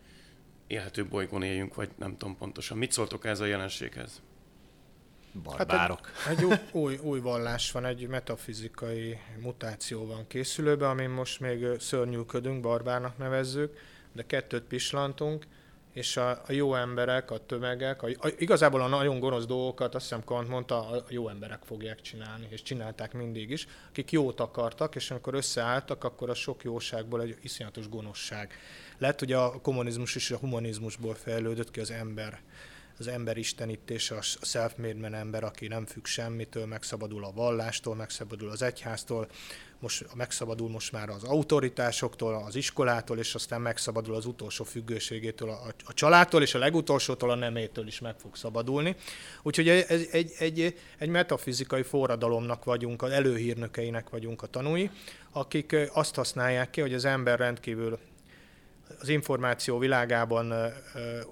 élhető bolygón éljünk, vagy nem tudom pontosan. Mit szóltok ez a jelenséghez? Barbárok. Hát egy, egy új, új vallás van, egy metafizikai mutáció van készülőben, amin most még szörnyűködünk, barbárnak nevezzük, de kettőt pislantunk, és a, a jó emberek, a tömegek, a, a, igazából a nagyon gonosz dolgokat, azt hiszem Kant mondta, a jó emberek fogják csinálni, és csinálták mindig is, akik jót akartak, és amikor összeálltak, akkor a sok jóságból egy iszonyatos gonoszság lett. Ugye a kommunizmus is a humanizmusból fejlődött ki az ember az ember istenítése, a man ember, aki nem függ semmitől, megszabadul a vallástól, megszabadul az egyháztól, most megszabadul most már az autoritásoktól, az iskolától, és aztán megszabadul az utolsó függőségétől, a, a családtól, és a legutolsótól, a nemétől is meg fog szabadulni. Úgyhogy egy, egy, egy, egy metafizikai forradalomnak vagyunk, az előhírnökeinek vagyunk a tanúi, akik azt használják ki, hogy az ember rendkívül az információ világában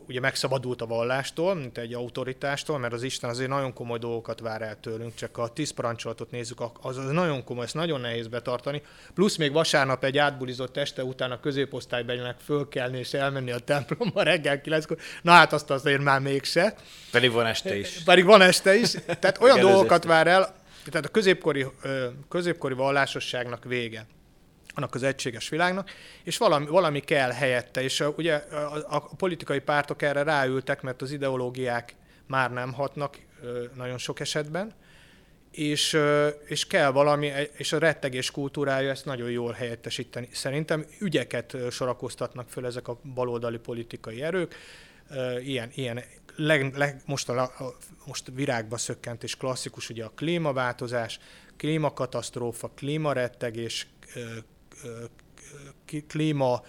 ugye megszabadult a vallástól, mint egy autoritástól, mert az Isten azért nagyon komoly dolgokat vár el tőlünk, csak a tíz parancsolatot nézzük, az, az nagyon komoly, ezt nagyon nehéz betartani. Plusz még vasárnap egy átbulizott este után a középosztálybelinek fölkelni és elmenni a templomba reggel kilenckor. Na hát azt azért már mégse. Pedig van este is. Pedig van este is. Tehát olyan dolgokat vár el, tehát a középkori, középkori vallásosságnak vége annak az egységes világnak, és valami, valami kell helyette, és a, ugye a, a politikai pártok erre ráültek, mert az ideológiák már nem hatnak nagyon sok esetben, és, és kell valami, és a rettegés kultúrája ezt nagyon jól helyettesíteni. Szerintem ügyeket sorakoztatnak föl ezek a baloldali politikai erők, ilyen, ilyen leg, leg, most, a, most virágba szökkent és klasszikus ugye a klímaváltozás, klímakatasztrófa, klímarettegés, klíma,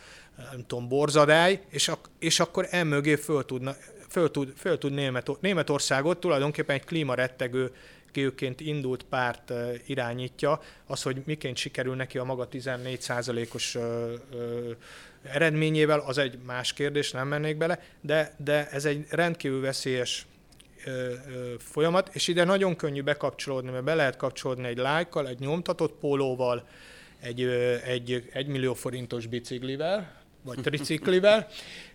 nem tudom, borzadály, és, ak- és akkor emögé föl, tudna, föl tud, föl tud Német, Németországot tulajdonképpen egy klímarettegő kőként indult párt irányítja, az, hogy miként sikerül neki a maga 14%-os eredményével, az egy más kérdés, nem mennék bele, de, de ez egy rendkívül veszélyes folyamat, és ide nagyon könnyű bekapcsolódni, mert be lehet kapcsolódni egy lájkkal, egy nyomtatott pólóval, egy, egy, egy millió forintos biciklivel, vagy triciklivel,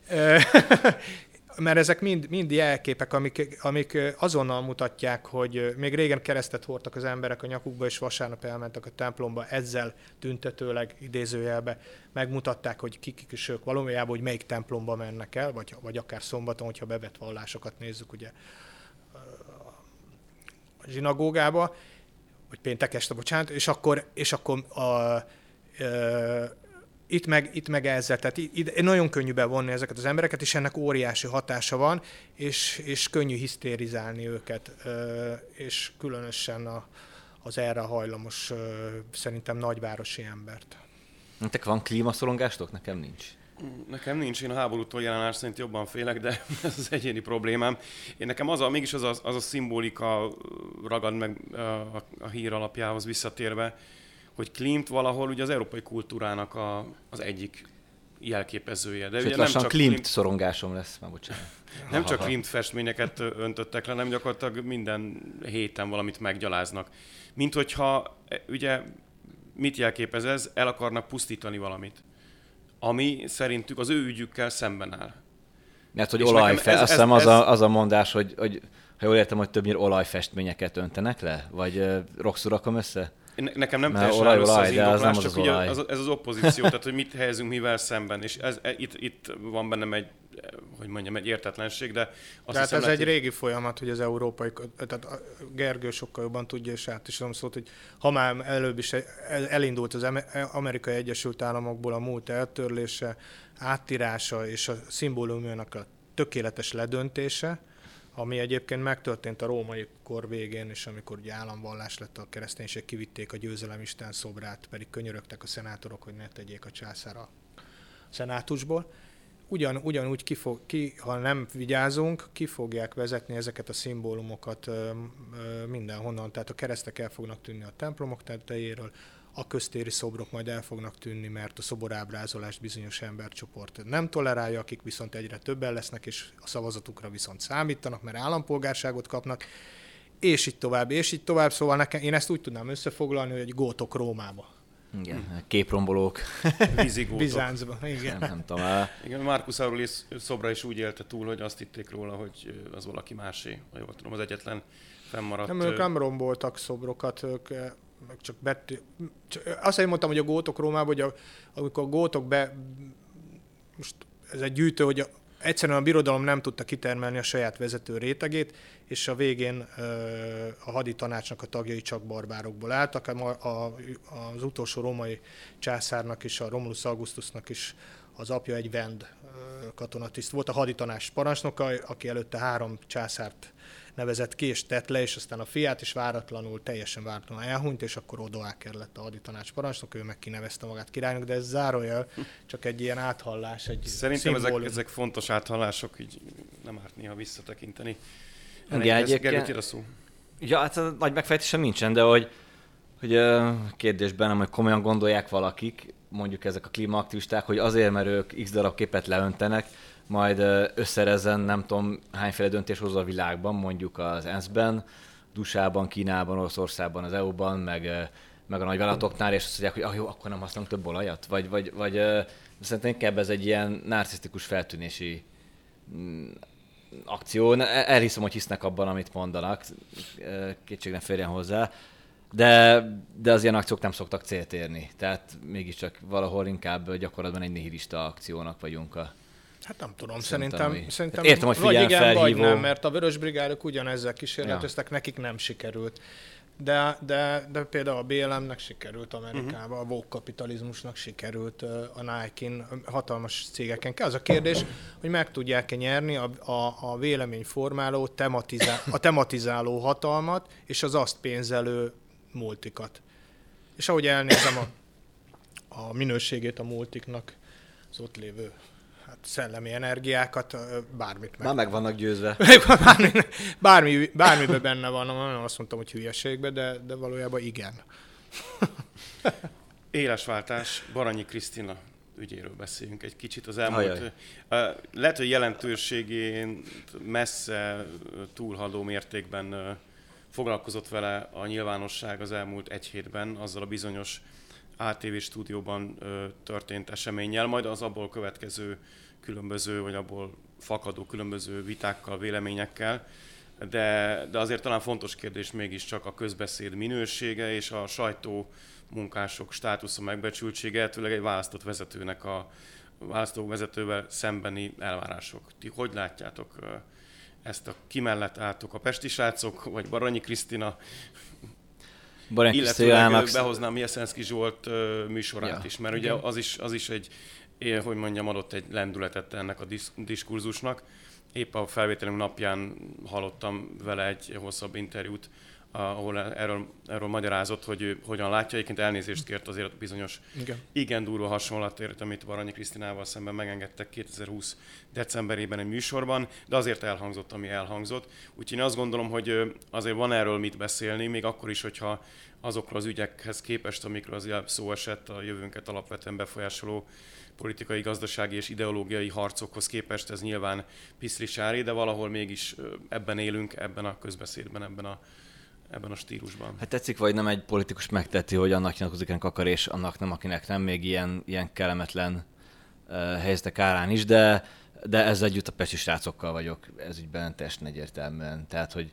mert ezek mind, mind jelképek, amik, amik azonnal mutatják, hogy még régen keresztet hordtak az emberek a nyakukba, és vasárnap elmentek a templomba, ezzel tüntetőleg idézőjelbe megmutatták, hogy kik is ők. Valójában, hogy melyik templomba mennek el, vagy, vagy akár szombaton, hogyha bevett vallásokat nézzük, ugye a zsinagógába, vagy péntek este, bocsánat, és akkor, és akkor a, a, itt meg, itt meg ezzel, tehát itt, nagyon könnyű bevonni ezeket az embereket, és ennek óriási hatása van, és, és könnyű hisztérizálni őket, és különösen a, az erre hajlamos, szerintem nagyvárosi embert. Nektek van klímaszorongástok? Nekem nincs. Nekem nincs, én a háborútól jelenás szerint jobban félek, de ez az egyéni problémám. Én nekem az a, mégis az a, az a szimbolika ragad meg a, a hír alapjához visszatérve, hogy Klimt valahol ugye az európai kultúrának a, az egyik jelképezője. De ugye nem csak Klimt, Klimt szorongásom lesz, már bocsánat. Nem csak Klimt festményeket öntöttek le, nem gyakorlatilag minden héten valamit meggyaláznak. Mint hogyha, e, ugye, mit jelképez ez? El akarnak pusztítani valamit. Ami szerintük az ő ügyükkel szemben áll. Mert hogy olajfe, ez, azt hiszem az, a, az a mondás, hogy, hogy ha jól értem, hogy többnyire olajfestményeket öntenek le? Vagy uh, rosszul rakom össze? Nekem nem teljesen olaj, olaj, az indoklás, az csak az ugye az, ez az opozíció, tehát hogy mit helyezünk mivel szemben, és ez, e, itt, itt van bennem egy, hogy mondjam, egy értetlenség, de azt Tehát hiszem, ez egy régi folyamat, hogy az európai, tehát Gergő sokkal jobban tudja, és át is szólt, hogy ha már előbb is elindult az Amerikai Egyesült Államokból a múlt eltörlése, áttírása és a szimbólumjának a tökéletes ledöntése, ami egyébként megtörtént a római kor végén, és amikor ugye államvallás lett a kereszténység, kivitték a győzelem Isten szobrát, pedig könyörögtek a szenátorok, hogy ne tegyék a császár a szenátusból. Ugyan, ugyanúgy, ki fog, ki, ha nem vigyázunk, ki fogják vezetni ezeket a szimbólumokat ö, mindenhonnan. Tehát a keresztek el fognak tűnni a templomok tetejéről, a köztéri szobrok majd el fognak tűnni, mert a szoborábrázolást bizonyos embercsoport nem tolerálja, akik viszont egyre többen lesznek, és a szavazatukra viszont számítanak, mert állampolgárságot kapnak, és így tovább, és így tovább. Szóval nekem, én ezt úgy tudnám összefoglalni, hogy egy gótok Rómába. Igen, képrombolók. Vízigótok. Bizáncban, igen. Nem, nem tudom. Igen, Marcus Aurelius szobra is úgy élte túl, hogy azt hitték róla, hogy az valaki másé, ha jól tudom, az egyetlen fennmaradt. Nem, ők nem romboltak szobrokat, ők meg csak bet... Azt én mondtam, hogy a gótok Rómában, hogy a, amikor a gótok be... Most ez egy gyűjtő, hogy a, egyszerűen a birodalom nem tudta kitermelni a saját vezető rétegét, és a végén a hadi tanácsnak a tagjai csak barbárokból álltak. A, a, az utolsó római császárnak is, a Romulus Augustusnak is az apja egy vend katonatiszt volt, a haditanás parancsnoka, aki előtte három császárt nevezett ki, és tett le, és aztán a fiát is váratlanul, teljesen váratlanul elhunyt, és akkor Odoaker lett a haditanács parancsnok, ő meg kinevezte magát királynak, de ez zárójel csak egy ilyen áthallás, egy Szerintem ezek, ezek, fontos áthallások, így nem árt néha visszatekinteni. Igen, egyébként... szó. Ja, hát nagy megfejtésem nincsen, de hogy, hogy kérdésben, nem, hogy komolyan gondolják valakik, mondjuk ezek a klímaaktivisták, hogy azért, mert ők x darab képet leöntenek, majd összerezzen nem tudom hányféle döntéshozó a világban, mondjuk az ENSZ-ben, Dusában, Kínában, Oroszországban, az EU-ban, meg, meg a nagyvállalatoknál, és azt mondják, hogy ah, jó, akkor nem használunk több olajat? Vagy, vagy, vagy szerintem inkább ez egy ilyen narcisztikus feltűnési mm, akció. Elhiszem, hogy hisznek abban, amit mondanak, kétség nem férjen hozzá, de, de az ilyen akciók nem szoktak célt érni. Tehát mégiscsak valahol inkább gyakorlatban egy nihilista akciónak vagyunk a, Hát nem tudom, szerintem, szerintem, szerintem értem, hogy vagy igen, felhívó. vagy nem, mert a Vörös Brigádok ugyanezzel kísérleteztek, ja. nekik nem sikerült. de, de, de például a BLM-nek sikerült Amerikában, uh-huh. a Vogue kapitalizmusnak sikerült a Nike-n, hatalmas cégeken. Az a kérdés, hogy meg tudják-e nyerni a, a, a véleményformáló, tematizál, a tematizáló hatalmat és az azt pénzelő multikat. És ahogy elnézem a, a minőségét a multiknak, az ott lévő hát szellemi energiákat, bármit meg. Már meg vannak győzve. bármi, bármi, bármiben benne van, nem azt mondtam, hogy hülyeségbe, de, de valójában igen. Élesváltás, Baranyi Krisztina ügyéről beszéljünk egy kicsit az elmúlt. Ajaj. Lehet, hogy jelentőségén messze túlhaló mértékben foglalkozott vele a nyilvánosság az elmúlt egy hétben, azzal a bizonyos ATV stúdióban történt eseménnyel, majd az abból következő különböző, vagy abból fakadó különböző vitákkal, véleményekkel, de, de azért talán fontos kérdés mégiscsak a közbeszéd minősége és a sajtó munkások státusza megbecsültsége, illetőleg egy választott vezetőnek a választó vezetővel szembeni elvárások. Ti hogy látjátok ezt a ki mellett álltok a Pesti srácok, vagy Baranyi Krisztina, Baranyi illetőleg behoznám Jeszenszki Zsolt műsorát ja. is, mert ugye az is, az is egy én, hogy mondjam, adott egy lendületet ennek a disz- diskurzusnak. Épp a felvételünk napján hallottam vele egy hosszabb interjút, ahol erről, erről magyarázott, hogy ő hogyan látja. Egyébként elnézést kért azért bizonyos igen, igen durva hasonlatért, amit Baranyi Krisztinával szemben megengedtek 2020 decemberében egy műsorban, de azért elhangzott, ami elhangzott. Úgyhogy én azt gondolom, hogy azért van erről mit beszélni, még akkor is, hogyha azokról az ügyekhez képest, amikről az szó esett, a jövőnket alapvetően befolyásoló politikai, gazdasági és ideológiai harcokhoz képest ez nyilván piszlisári, de valahol mégis ebben élünk, ebben a közbeszédben, ebben a, ebben a stílusban. Hát tetszik, vagy nem egy politikus megteti, hogy annak nyilatkozik akar, és annak nem, akinek nem, még ilyen, ilyen kellemetlen uh, helyzetek árán is, de, de ezzel együtt a pesi srácokkal vagyok ez ügyben teljesen egyértelműen. Tehát, hogy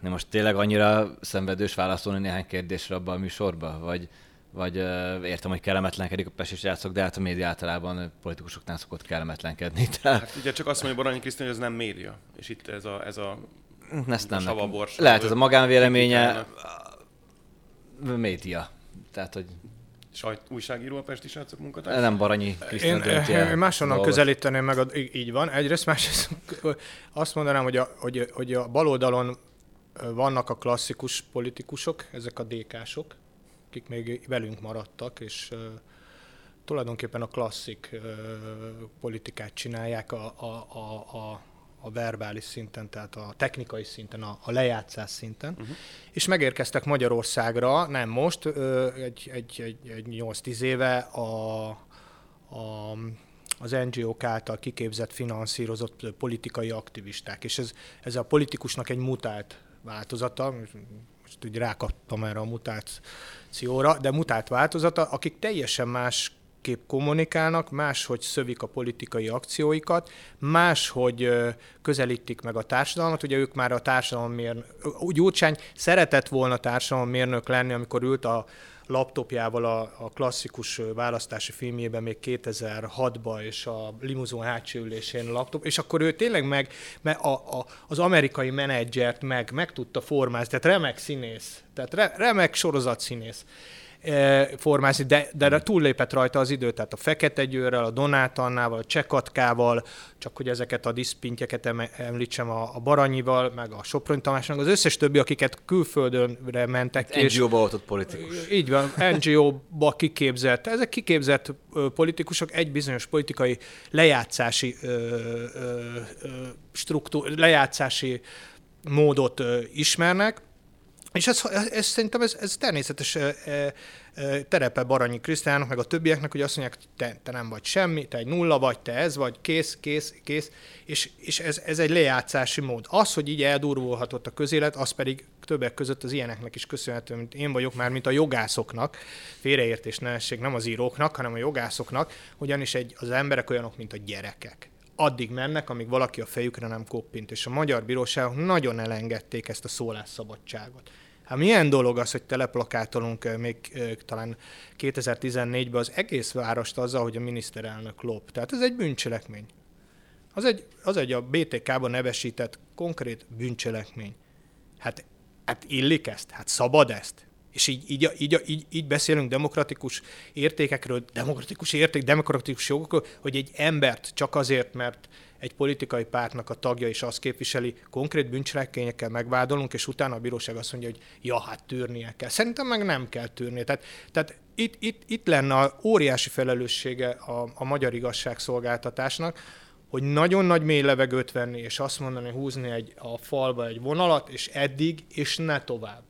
nem most tényleg annyira szenvedős válaszolni néhány kérdésre abban a műsorban, vagy, vagy uh, értem, hogy kellemetlenkedik a pesi srácok, de hát a média általában politikusoknál szokott kellemetlenkedni. Tehát... Hát ugye csak azt mondja Baranyi Krisztina, hogy ez nem média, és itt ez a, ez a ezt nem nekem. Lehet, ez a magánvéleménye, média. Tehát, hogy sajt, újságíró a Pesti srácok munkatársa? Nem Baranyi Krisztina Én, én máshonnan közelíteném meg, a, így van. Egyrészt, másrészt azt mondanám, hogy a, hogy, hogy a baloldalon vannak a klasszikus politikusok, ezek a DK-sok, akik még velünk maradtak, és uh, tulajdonképpen a klasszik uh, politikát csinálják a, a, a, a, a verbális szinten, tehát a technikai szinten, a, a lejátszás szinten, uh-huh. és megérkeztek Magyarországra, nem most, egy, egy, egy, egy 8-10 éve a, a az NGO-k által kiképzett, finanszírozott politikai aktivisták. És ez, ez a politikusnak egy mutált változata, most úgy rákaptam erre a mutációra, de mutált változata, akik teljesen más kép kommunikálnak, máshogy szövik a politikai akcióikat, máshogy közelítik meg a társadalmat. Ugye ők már a társadalommérnök, Gyurcsány szeretett volna társadalommérnök lenni, amikor ült a laptopjával a, a klasszikus választási filmjében még 2006-ban, és a limuzon hátsó ülésén a laptop, és akkor ő tényleg meg, meg a, a, az amerikai menedzsert meg, meg tudta formázni, tehát remek színész, tehát re, remek sorozatszínész. E, formázni, de, de túllépett rajta az idő, tehát a Fekete Győrrel, a Donátannával, a Csekatkával, csak hogy ezeket a diszpintjeket említsem, a, a Baranyival, meg a Soprony Tamásnak, az összes többi, akiket külföldönre mentek. Hát NGO-ba ott politikus. Így van, NGO-ba kiképzett. Ezek kiképzett politikusok egy bizonyos politikai lejátszási ö, ö, struktúr, lejátszási módot ö, ismernek, és ez, ez szerintem ez, ez természetes e, e, terepe Baranyi Krisztának, meg a többieknek, hogy azt mondják, te, te nem vagy semmi, te egy nulla vagy, te ez vagy, kész, kész, kész, és, és ez, ez egy lejátszási mód. Az, hogy így eldurvulhatott a közélet, az pedig többek között az ilyeneknek is köszönhető, mint én vagyok már, mint a jogászoknak, félreértés ne essék, nem az íróknak, hanem a jogászoknak, ugyanis egy, az emberek olyanok, mint a gyerekek addig mennek, amíg valaki a fejükre nem koppint. És a magyar bíróságok nagyon elengedték ezt a szólásszabadságot. Hát milyen dolog az, hogy teleplakátolunk még talán 2014-ben az egész várost azzal, hogy a miniszterelnök lop. Tehát ez egy bűncselekmény. Az egy, az egy a BTK-ban nevesített konkrét bűncselekmény. Hát Hát illik ezt? Hát szabad ezt? És így, így, így, így, így beszélünk demokratikus értékekről, demokratikus érték, demokratikus jogokról, hogy egy embert csak azért, mert egy politikai pártnak a tagja is azt képviseli, konkrét bűncselekményekkel megvádolunk, és utána a bíróság azt mondja, hogy ja, hát tűrnie kell. Szerintem meg nem kell tűrnie. Tehát, tehát itt, itt, itt lenne a óriási felelőssége a, a magyar igazságszolgáltatásnak, hogy nagyon nagy mély levegőt venni, és azt mondani, húzni egy, a falba egy vonalat, és eddig, és ne tovább.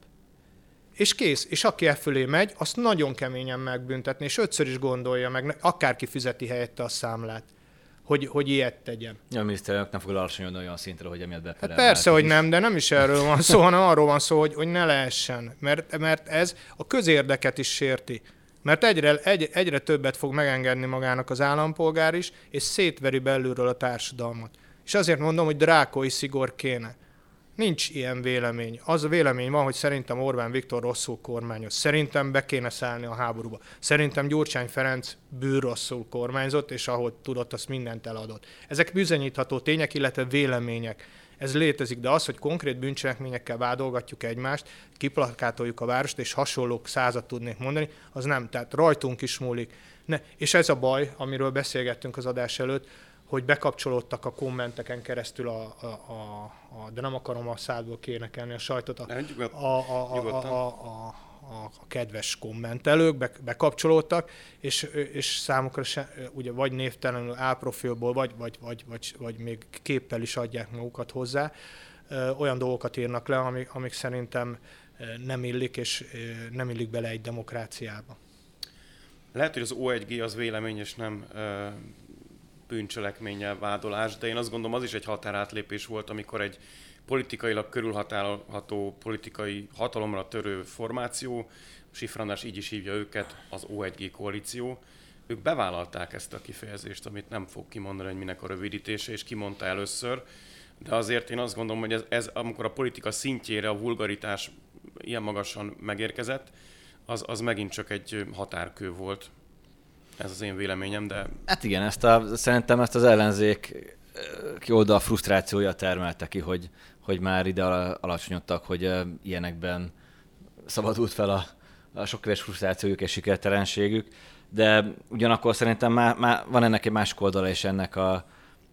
És kész. És aki e fölé megy, azt nagyon keményen megbüntetni, és ötször is gondolja meg, akárki fizeti helyette a számlát hogy, hogy ilyet tegyen. Ja, a miniszterelnök nem fog alacsonyodni olyan szintre, hogy emiatt beperel. Hát persze, hogy nem, de nem is erről van szó, hanem arról van szó, hogy, hogy ne lehessen, mert, mert ez a közérdeket is sérti. Mert egyre, egy, egyre többet fog megengedni magának az állampolgár is, és szétveri belülről a társadalmat. És azért mondom, hogy drákoi szigor kéne. Nincs ilyen vélemény. Az a vélemény van, hogy szerintem Orbán Viktor rosszul kormányoz. Szerintem be kéne szállni a háborúba. Szerintem Gyurcsány Ferenc bűr rosszul kormányzott, és ahogy tudott, azt mindent eladott. Ezek bizonyítható tények, illetve vélemények. Ez létezik, de az, hogy konkrét bűncselekményekkel vádolgatjuk egymást, kiplakátoljuk a várost, és hasonlók százat tudnék mondani, az nem. Tehát rajtunk is múlik. Ne. És ez a baj, amiről beszélgettünk az adás előtt, hogy bekapcsolódtak a kommenteken keresztül, a, a, a, a de nem akarom a szádból kénekelni a sajtot, a, a, a, a, a, a, a kedves kommentelők be, bekapcsolódtak, és, és számukra se, ugye vagy névtelenül álprofilból, vagy, vagy, vagy, vagy, vagy még képpel is adják magukat hozzá, olyan dolgokat írnak le, amik, amik szerintem nem illik, és nem illik bele egy demokráciába. Lehet, hogy az O1G az vélemény, és nem bűncselekménnyel vádolás, de én azt gondolom az is egy határátlépés volt, amikor egy politikailag körülhatárolható politikai hatalomra törő formáció, Sifrandás így is hívja őket, az O1G koalíció, ők bevállalták ezt a kifejezést, amit nem fog kimondani, hogy minek a rövidítése, és kimondta először, de azért én azt gondolom, hogy ez, ez amikor a politika szintjére a vulgaritás ilyen magasan megérkezett, az, az megint csak egy határkő volt. Ez az én véleményem, de... Hát igen, ezt a, szerintem ezt az ellenzék ki oldal frusztrációja termelte ki, hogy, hogy már ide alacsonyodtak, hogy ilyenekben szabadult fel a, a sok éves frusztrációjuk és sikertelenségük, de ugyanakkor szerintem már, már van ennek egy másik oldala is ennek a,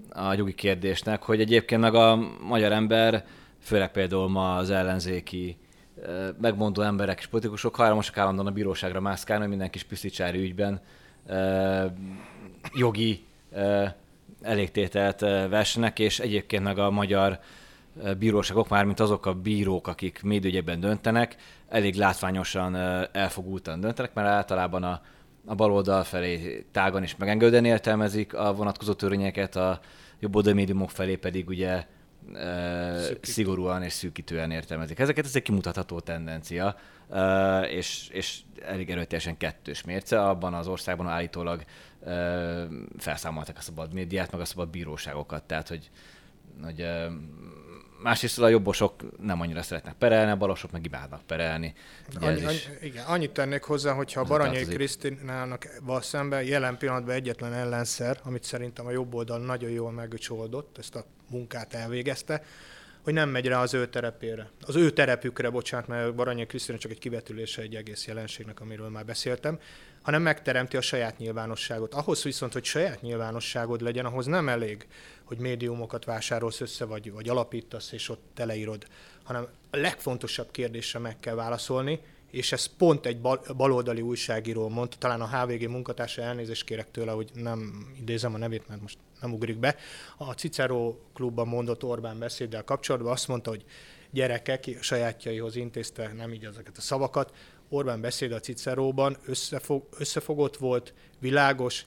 a jogi kérdésnek, hogy egyébként meg a magyar ember, főleg például ma az ellenzéki megmondó emberek és politikusok hajlamosak állandóan a bíróságra mászkálni, hogy minden kis piszticsári ügyben jogi elégtételt versenek, és egyébként meg a magyar bíróságok, mármint azok a bírók, akik médügyekben döntenek, elég látványosan elfogultan döntenek, mert általában a, a baloldal felé tágan is megengedően értelmezik a vonatkozó törvényeket, a jobb médiumok felé pedig ugye Szükít. szigorúan és szűkítően értelmezik. Ezeket ez egy kimutatható tendencia, és, és elég erőteljesen kettős mérce. Abban az országban állítólag felszámolták a szabad médiát, meg a szabad bíróságokat. Tehát, hogy, hogy másrészt a jobbosok nem annyira szeretnek perelni, a balosok meg imádnak perelni. annyi, is... annyi, igen, annyit tennék hozzá, hogyha a Baranyai Krisztinának szemben jelen pillanatban egyetlen ellenszer, amit szerintem a jobb oldal nagyon jól megcsoldott, ezt a munkát elvégezte, hogy nem megy rá az ő terepére. Az ő terepükre, bocsánat, mert Baranyai Krisztina csak egy kivetülése egy egész jelenségnek, amiről már beszéltem, hanem megteremti a saját nyilvánosságot. Ahhoz viszont, hogy saját nyilvánosságod legyen, ahhoz nem elég, hogy médiumokat vásárolsz össze, vagy, vagy alapítasz, és ott teleírod, hanem a legfontosabb kérdésre meg kell válaszolni, és ez pont egy bal, baloldali újságíró mondta, talán a HVG munkatársa elnézést kérek tőle, hogy nem idézem a nevét, mert most nem ugrik be. A Cicero klubban mondott Orbán beszéddel kapcsolatban azt mondta, hogy gyerekek sajátjaihoz intézte nem így ezeket a szavakat. Orbán beszéd a Ciceróban összefog, összefogott volt, világos,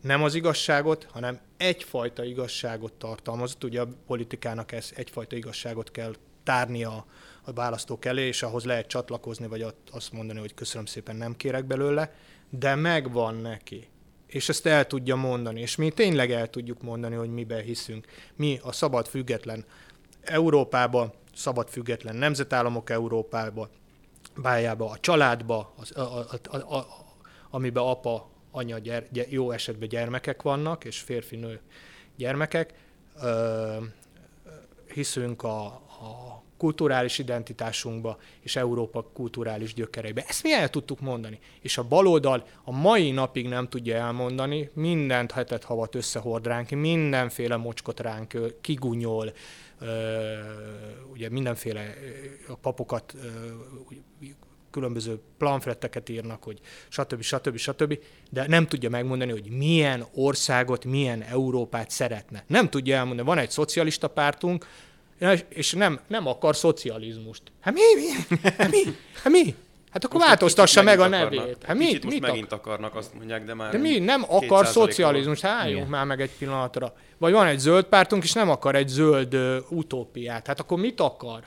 nem az igazságot, hanem egyfajta igazságot tartalmazott. Ugye a politikának ez egyfajta igazságot kell tárnia a, a választók elé, és ahhoz lehet csatlakozni, vagy azt mondani, hogy köszönöm szépen, nem kérek belőle, de megvan neki. És ezt el tudja mondani, és mi tényleg el tudjuk mondani, hogy miben hiszünk. Mi a szabad független Európába, szabad független nemzetállamok Európába, bájába, a családba, az, a, a, a, a, amiben apa, anya, gyere, jó esetben gyermekek vannak, és férfi-nő gyermekek. Ö, hiszünk a, a kulturális identitásunkba és Európa kulturális gyökereibe. Ezt mi el tudtuk mondani. És a baloldal a mai napig nem tudja elmondani, mindent hetet havat összehord ránk, mindenféle mocskot ránk kigunyol, ugye mindenféle a papokat különböző planfletteket írnak, hogy stb. stb. stb. De nem tudja megmondani, hogy milyen országot, milyen Európát szeretne. Nem tudja elmondani. Van egy szocialista pártunk, és nem, nem akar szocializmust. Hát mi? mi? Hát mi? Hát mi? Hát akkor most változtassa meg a akarnak. nevét. Hát mit, most mit megint akarnak, azt mondják, de már... De mi? Nem akar szocializmus. Hát álljunk már meg egy pillanatra. Vagy van egy zöld pártunk, és nem akar egy zöld uh, utópiát. Hát akkor mit akar?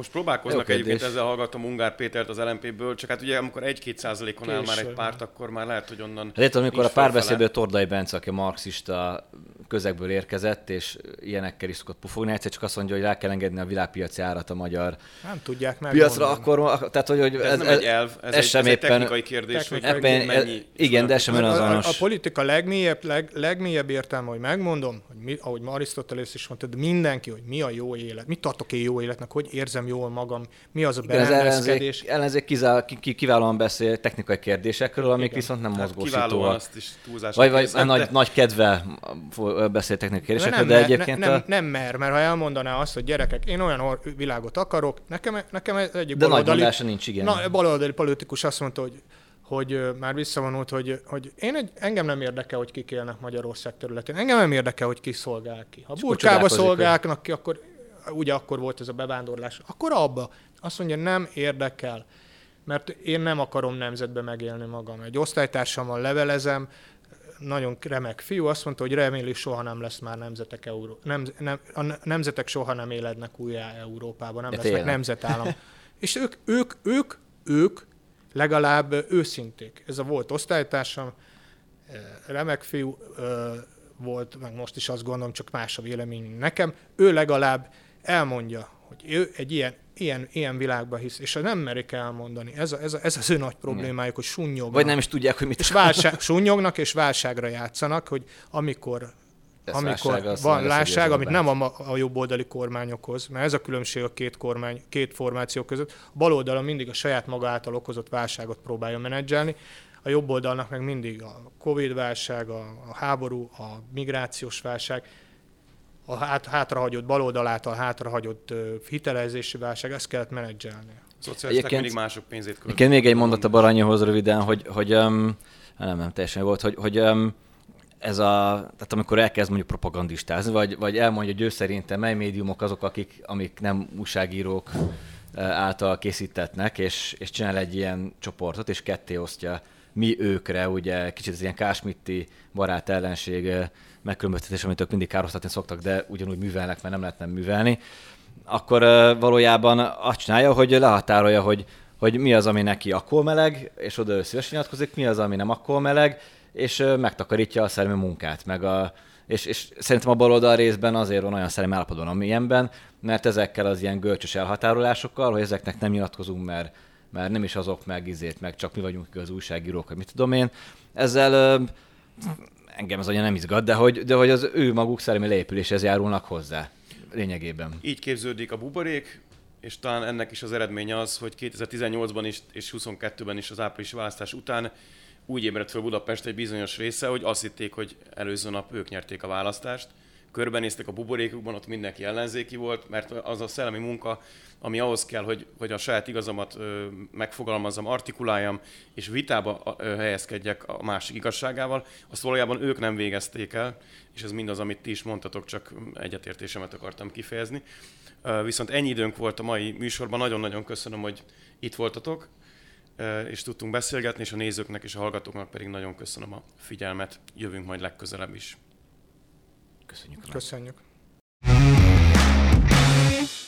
Most próbálkoznak Jó egyébként, ezzel hallgatom Ungár Pétert az LMP-ből, csak hát ugye amikor 1-2 százalékon áll már egy párt, akkor már lehet, hogy onnan Hát amikor a párbeszédből Tordai Bence, aki marxista közegből érkezett, és ilyenekkel is szokott pufogni, egyszer csak azt mondja, hogy rá kell engedni a világpiaci árat a magyar nem tudják meg piacra, akkor, tehát hogy, hogy ez, ez, nem egy elv, ez, ez egy, sem ez éppen, egy technikai kérdés, technikai hogy mennyi... Igen, de sem önazonos. A, a, a politika legmélyebb, leg, legmélyebb értelme, hogy megmondom, hogy mi, ahogy Arisztotelész is mondta, de mindenki, hogy mi a jó élet, mit tartok én jó életnek, hogy érzem jól magam, mi az a berendezkedés. Az ellenzék, ellenzék kiválóan beszél technikai kérdésekről, amik Igen. viszont nem mozgósítóak. azt is Vagy, vagy nagy, nagy kedve beszél technikai kérdésekről, de egyébként... Nem, nem, nem mer, mert ha elmondaná azt, hogy gyerekek, én olyan világot akarok, nekem, nekem egyik de baloldali... nagy nincs, igen. Na, baloldali politikus azt mondta, hogy hogy már visszavonult, hogy, hogy én egy, engem nem érdekel, hogy kik élnek Magyarország területén. Engem nem érdekel, hogy ki szolgál ki. Ha burkába szolgálnak ki, akkor ugye akkor volt ez a bevándorlás, akkor abba. Azt mondja, nem érdekel, mert én nem akarom nemzetbe megélni magam. Egy osztálytársammal levelezem, nagyon remek fiú, azt mondta, hogy reméli soha nem lesz már nemzetek Euró... Nem, nem, a nemzetek soha nem élednek újjá Európában, nem De lesznek nemzetállam. És ők, ők, ők, ők legalább őszinték. Ez a volt osztálytársam, remek fiú volt, meg most is azt gondolom, csak más a vélemény nekem. Ő legalább elmondja, hogy ő egy ilyen, ilyen, ilyen világban hisz, és nem merik elmondani. Ez, a, ez, a, ez az ő nagy problémájuk, hogy sunnyognak. Vagy nem is tudják, hogy mit és válság, sunnyognak, és válságra játszanak, hogy amikor ez amikor válság, van lássság, amit nem a, a jobboldali kormányokhoz, mert ez a különbség a két, kormány, két formáció között. A bal oldalon mindig a saját maga által okozott válságot próbálja menedzselni, a jobb oldalnak meg mindig a Covid-válság, a, a háború, a migrációs válság, a hát, hátrahagyott baloldal által hátrahagyott hitelezési válság, ezt kellett menedzselni. Szocialisták mindig mások pénzét költik. még egy mondat a Baranyihoz röviden, hogy, hogy um, nem, nem teljesen volt, hogy, hogy um, ez a, tehát amikor elkezd mondjuk propagandistázni, vagy, vagy elmondja, hogy ő szerintem mely médiumok azok, akik, amik nem újságírók által készítetnek, és, és csinál egy ilyen csoportot, és ketté osztja mi őkre, ugye kicsit az ilyen kásmitti barát ellenség megkülönböztetés, amit ők mindig károsztatni szoktak, de ugyanúgy művelnek, mert nem lehetne művelni, akkor valójában azt csinálja, hogy lehatárolja, hogy, hogy mi az, ami neki akkor meleg, és oda ő szívesen nyilatkozik, mi az, ami nem akkor meleg, és megtakarítja a szellemi munkát, meg a, és, és szerintem a baloldal részben azért van olyan szellemi állapotban, amilyenben, mert ezekkel az ilyen görcsös elhatárolásokkal, hogy ezeknek nem nyilatkozunk, mert, mert nem is azok meg izét, meg csak mi vagyunk az újságírók, hogy mit tudom én. Ezzel engem az anya nem izgat, de hogy, de hogy az ő maguk szellemi leépüléshez járulnak hozzá lényegében. Így képződik a buborék, és talán ennek is az eredménye az, hogy 2018-ban is és 22-ben is az áprilisi választás után úgy ébredt fel Budapest egy bizonyos része, hogy azt hitték, hogy előző nap ők nyerték a választást, körbenéztek a buborékukban, ott mindenki ellenzéki volt, mert az a szellemi munka, ami ahhoz kell, hogy, hogy a saját igazamat ö, megfogalmazzam, artikuláljam, és vitába ö, helyezkedjek a másik igazságával, azt valójában ők nem végezték el, és ez mindaz, amit ti is mondtatok, csak egyetértésemet akartam kifejezni. Ö, viszont ennyi időnk volt a mai műsorban, nagyon-nagyon köszönöm, hogy itt voltatok, és tudtunk beszélgetni, és a nézőknek és a hallgatóknak pedig nagyon köszönöm a figyelmet. Jövünk majd legközelebb is. Köszönjük. Köszönjük. Már.